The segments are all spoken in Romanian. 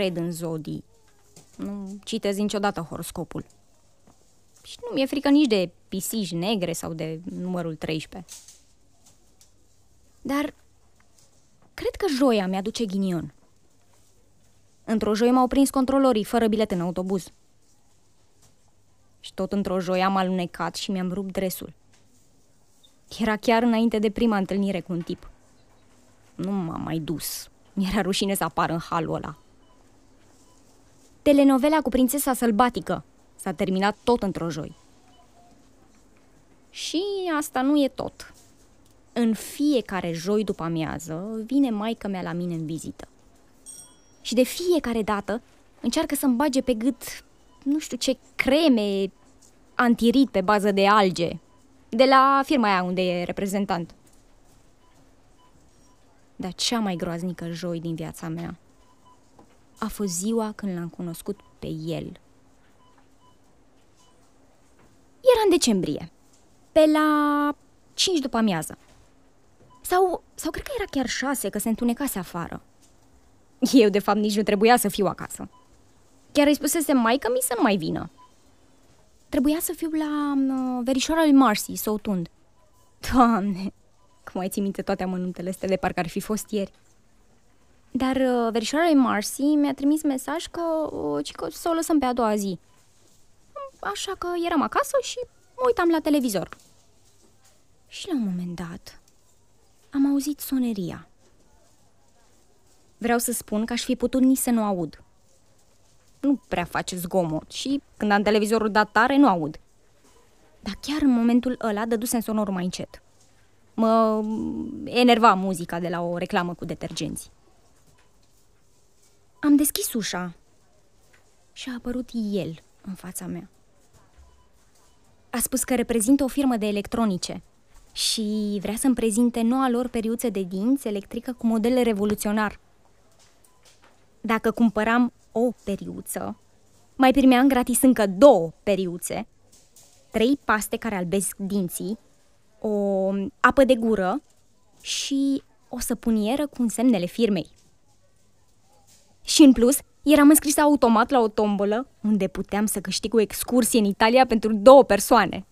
cred în zodii. Nu citez niciodată horoscopul. Și nu mi-e frică nici de pisici negre sau de numărul 13. Dar cred că joia mi-aduce ghinion. Într-o joi m-au prins controlorii fără bilet în autobuz. Și tot într-o joi am alunecat și mi-am rupt dresul. Era chiar înainte de prima întâlnire cu un tip. Nu m-am mai dus. Mi-era rușine să apar în halul ăla. Telenovela cu prințesa sălbatică s-a terminat tot într-o joi. Și asta nu e tot. În fiecare joi după amiază vine maica mea la mine în vizită. Și de fiecare dată încearcă să-mi bage pe gât nu știu ce creme antirit pe bază de alge, de la firma aia unde e reprezentant. Dar cea mai groaznică joi din viața mea a fost ziua când l-am cunoscut pe el. Era în decembrie, pe la 5 după amiază. Sau, sau cred că era chiar 6, că se întunecase afară. Eu, de fapt, nici nu trebuia să fiu acasă. Chiar îi spusese mai că mi să nu mai vină. Trebuia să fiu la uh, verișoara lui Marcy, Soutund. Doamne, cum mai ții minte toate amănuntele astea de parcă ar fi fost ieri. Dar uh, verișoara lui Marcy mi-a trimis mesaj că, uh, că să o lăsăm pe a doua zi. Așa că eram acasă și mă uitam la televizor. Și la un moment dat am auzit soneria. Vreau să spun că aș fi putut nici să nu aud. Nu prea face zgomot și când am televizorul dat tare, nu aud. Dar chiar în momentul ăla dăduse sonorul mai încet. Mă enerva muzica de la o reclamă cu detergenți. Am deschis ușa și a apărut el în fața mea. A spus că reprezintă o firmă de electronice și vrea să-mi prezinte noua lor periuță de dinți electrică cu model revoluționar. Dacă cumpăram o periuță, mai primeam gratis încă două periuțe, trei paste care albesc dinții, o apă de gură și o săpunieră cu semnele firmei. Și în plus, eram înscris automat la o tombolă unde puteam să câștig o excursie în Italia pentru două persoane.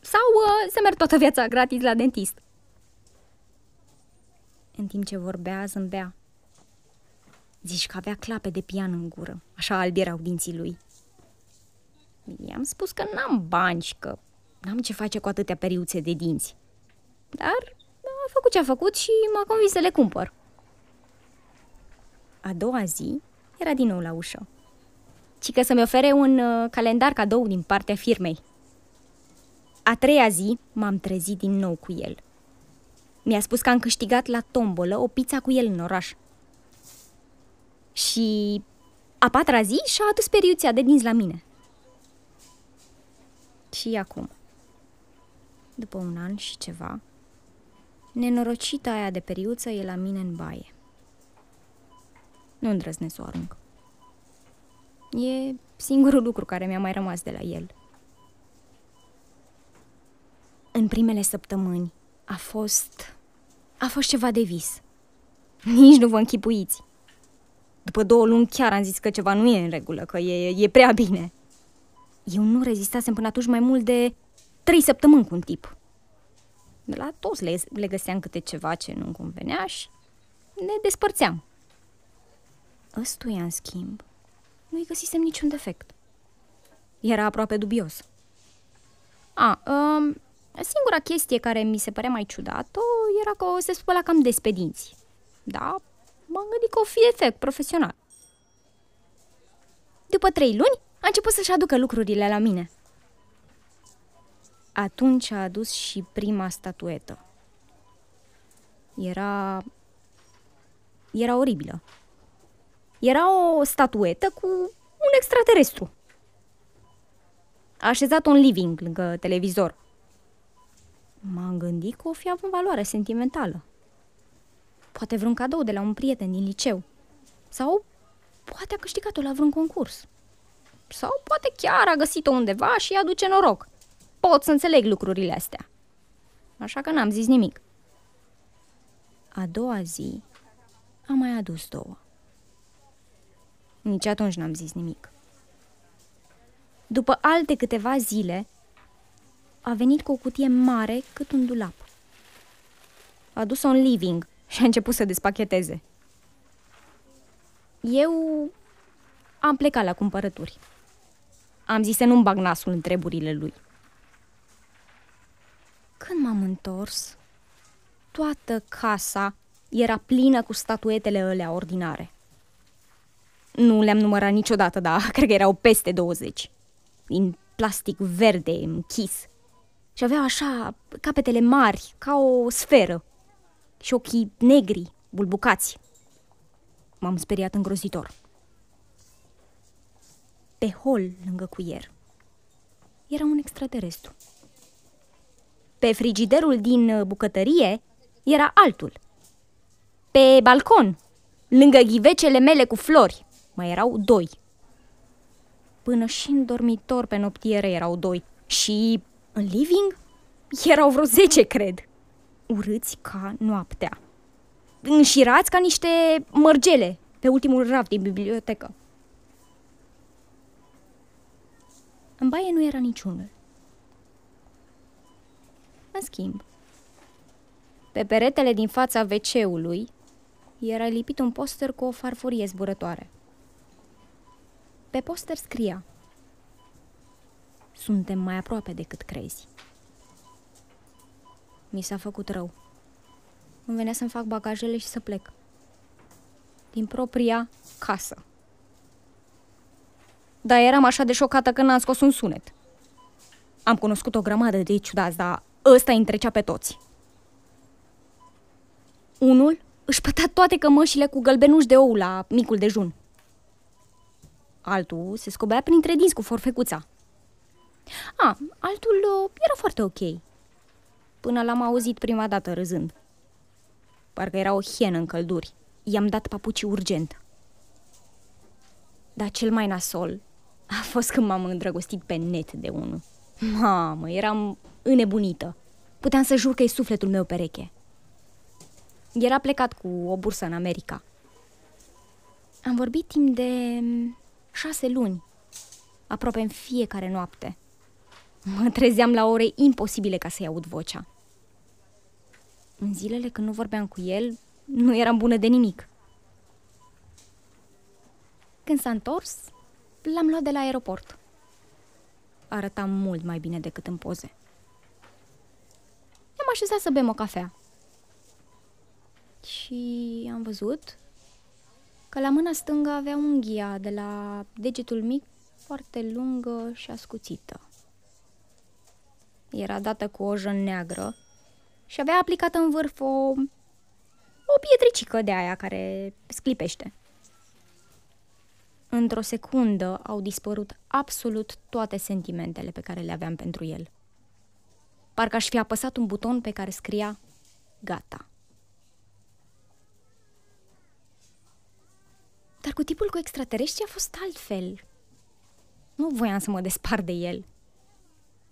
Sau uh, să merg toată viața gratis la dentist. În timp ce vorbea, zâmbea. Zici că avea clape de pian în gură, așa albi erau dinții lui. I-am spus că n-am bani și că n-am ce face cu atâtea periuțe de dinți. Dar a făcut ce a făcut și m-a convins să le cumpăr. A doua zi era din nou la ușă. Ci că să-mi ofere un uh, calendar cadou din partea firmei. A treia zi m-am trezit din nou cu el. Mi-a spus că am câștigat la tombolă o pizza cu el în oraș. Și a patra zi și-a adus periuția de dinți la mine. Și acum, după un an și ceva, nenorocita aia de periuță e la mine în baie. Nu îndrăznesc să o arunc. E singurul lucru care mi-a mai rămas de la el. În primele săptămâni a fost... a fost ceva de vis. Nici nu vă închipuiți. După două luni chiar am zis că ceva nu e în regulă, că e, e prea bine. Eu nu rezistasem până atunci mai mult de trei săptămâni cu un tip. De la toți le, le găseam câte ceva ce nu-mi convenea și ne despărțeam. Ăstuia, în schimb, nu-i găsisem niciun defect. Era aproape dubios. A, um, singura chestie care mi se părea mai ciudată era că se spăla cam des pe dinți. Da, m-am gândit că o fi efect profesional. După trei luni, a început să-și aducă lucrurile la mine. Atunci a adus și prima statuetă. Era... Era oribilă. Era o statuetă cu un extraterestru. A așezat un living lângă televizor. M-am gândit că o fi avut valoare sentimentală. Poate vreun cadou de la un prieten din liceu. Sau poate a câștigat-o la vreun concurs. Sau poate chiar a găsit-o undeva și aduce noroc. Pot să înțeleg lucrurile astea. Așa că n-am zis nimic. A doua zi am mai adus două. Nici atunci n-am zis nimic. După alte câteva zile, a venit cu o cutie mare cât un dulap. A adus-o în living și a început să despacheteze. Eu am plecat la cumpărături. Am zis să nu-mi bag nasul în treburile lui. Când m-am întors, toată casa era plină cu statuetele alea ordinare. Nu le-am numărat niciodată, dar cred că erau peste 20. Din plastic verde închis. Și aveau așa capetele mari, ca o sferă. Și ochii negri, bulbucați. M-am speriat îngrozitor. Pe hol, lângă cuier, era un extraterestru. Pe frigiderul din bucătărie era altul. Pe balcon, lângă ghivecele mele cu flori, mai erau doi. Până și în dormitor pe noptiere erau doi. Și în living erau vreo zece, cred. Urâți ca noaptea. Înșirați ca niște mărgele pe ultimul raft din bibliotecă. În baie nu era niciunul. În schimb, pe peretele din fața WC-ului era lipit un poster cu o farfurie zburătoare. Pe poster scria Suntem mai aproape decât crezi. Mi s-a făcut rău. Îmi venea să-mi fac bagajele și să plec. Din propria casă. Dar eram așa de șocată că n-am scos un sunet. Am cunoscut o grămadă de ciudați, dar ăsta îi întrecea pe toți. Unul își păta toate cămășile cu gălbenuși de ou la micul dejun. Altul se scobea printre dinți cu forfecuța. A, altul uh, era foarte ok. Până l-am auzit prima dată râzând. Parcă era o hienă în călduri. I-am dat papucii urgent. Dar cel mai nasol a fost când m-am îndrăgostit pe net de unul. Mamă, eram înnebunită. Puteam să jur că e sufletul meu pereche. Era plecat cu o bursă în America. Am vorbit timp de șase luni, aproape în fiecare noapte. Mă trezeam la ore imposibile ca să-i aud vocea. În zilele când nu vorbeam cu el, nu eram bună de nimic. Când s-a întors, l-am luat de la aeroport. Arăta mult mai bine decât în poze. Am așezat să bem o cafea. Și am văzut că la mâna stângă avea unghia de la degetul mic foarte lungă și ascuțită. Era dată cu o neagră și avea aplicată în vârf o, o pietricică de aia care sclipește. Într-o secundă au dispărut absolut toate sentimentele pe care le aveam pentru el. Parcă aș fi apăsat un buton pe care scria Gata. Cu tipul cu extraterestri a fost altfel. Nu voiam să mă despar de el.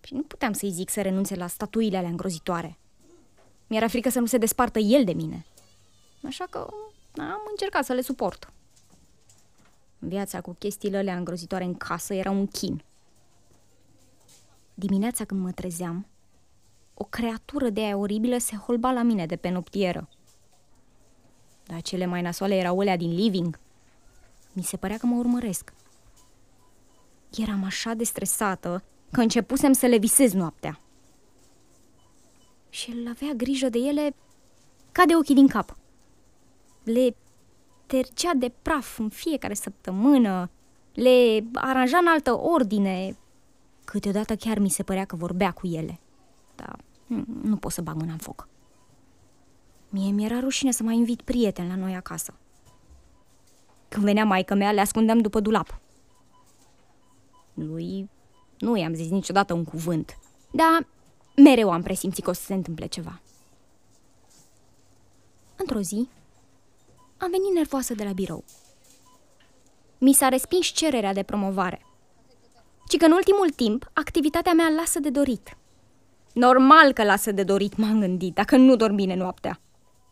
Și nu puteam să-i zic să renunțe la statuile alea îngrozitoare. Mi-era frică să nu se despartă el de mine. Așa că am încercat să le suport. Viața cu chestiile alea îngrozitoare în casă era un chin. Dimineața când mă trezeam, o creatură de aia oribilă se holba la mine de pe noptieră. Dar cele mai nasoale erau alea din living. Mi se părea că mă urmăresc. Eram așa de stresată că începusem să le visez noaptea. Și el avea grijă de ele ca de ochii din cap. Le tergea de praf în fiecare săptămână, le aranja în altă ordine. Câteodată chiar mi se părea că vorbea cu ele. Dar nu pot să bag mâna în foc. Mie mi-era rușine să mai invit prieteni la noi acasă. Când venea maica mea, le ascundeam după dulap. Lui nu i-am zis niciodată un cuvânt, dar mereu am presimțit că o să se întâmple ceva. Într-o zi, am venit nervoasă de la birou. Mi s-a respins cererea de promovare. Ci că în ultimul timp, activitatea mea lasă de dorit. Normal că lasă de dorit, m-am gândit, dacă nu dorm bine noaptea.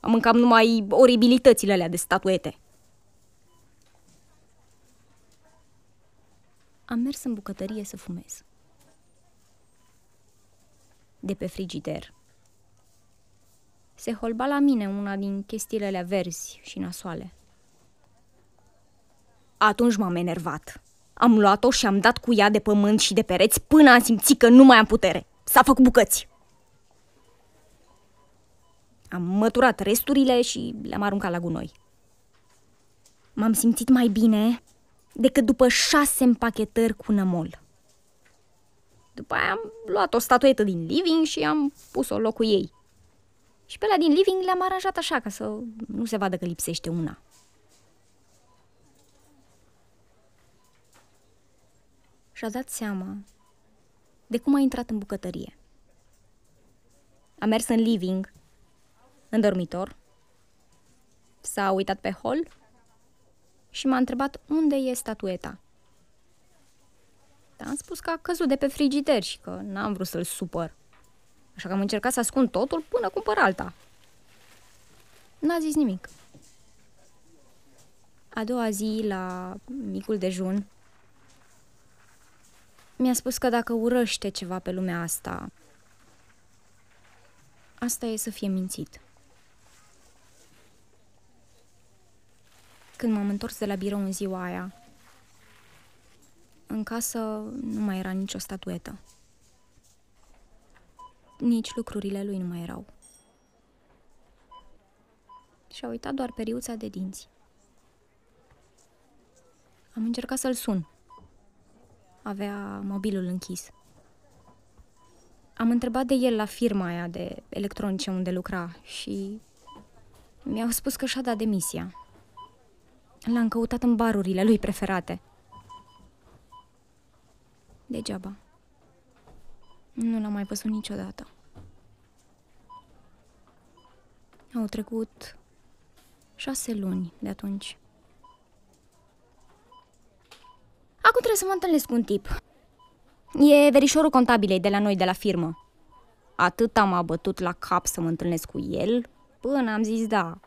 Am mâncat numai oribilitățile alea de statuete. Am mers în bucătărie să fumez. De pe frigider. Se holba la mine una din chestiile verzi și nasoale. Atunci m-am enervat. Am luat-o și am dat cu ea de pământ și de pereți până am simțit că nu mai am putere. S-a făcut bucăți. Am măturat resturile și le-am aruncat la gunoi. M-am simțit mai bine decât după șase împachetări cu nămol. După aia am luat o statuetă din living și am pus-o în locul ei. Și pe la din living le-am aranjat așa ca să nu se vadă că lipsește una. Și-a dat seama de cum a intrat în bucătărie. A mers în living, în dormitor, s-a uitat pe hol și m-a întrebat unde e statueta. Am spus că a căzut de pe frigider și că n-am vrut să-l supăr. Așa că am încercat să ascund totul până cumpăr alta. N-a zis nimic. A doua zi, la micul dejun, mi-a spus că dacă urăște ceva pe lumea asta, asta e să fie mințit. Când m-am întors de la birou în ziua aia, în casă nu mai era nicio statuetă. Nici lucrurile lui nu mai erau. Și-a uitat doar periuța de dinți. Am încercat să-l sun. Avea mobilul închis. Am întrebat de el la firma aia de electronice unde lucra și mi-au spus că și-a dat demisia. L-am căutat în barurile lui preferate. Degeaba. Nu l-am mai văzut niciodată. Au trecut șase luni de atunci. Acum trebuie să mă întâlnesc cu un tip. E verișorul contabilei de la noi, de la firmă. Atât am abătut la cap să mă întâlnesc cu el, până am zis da.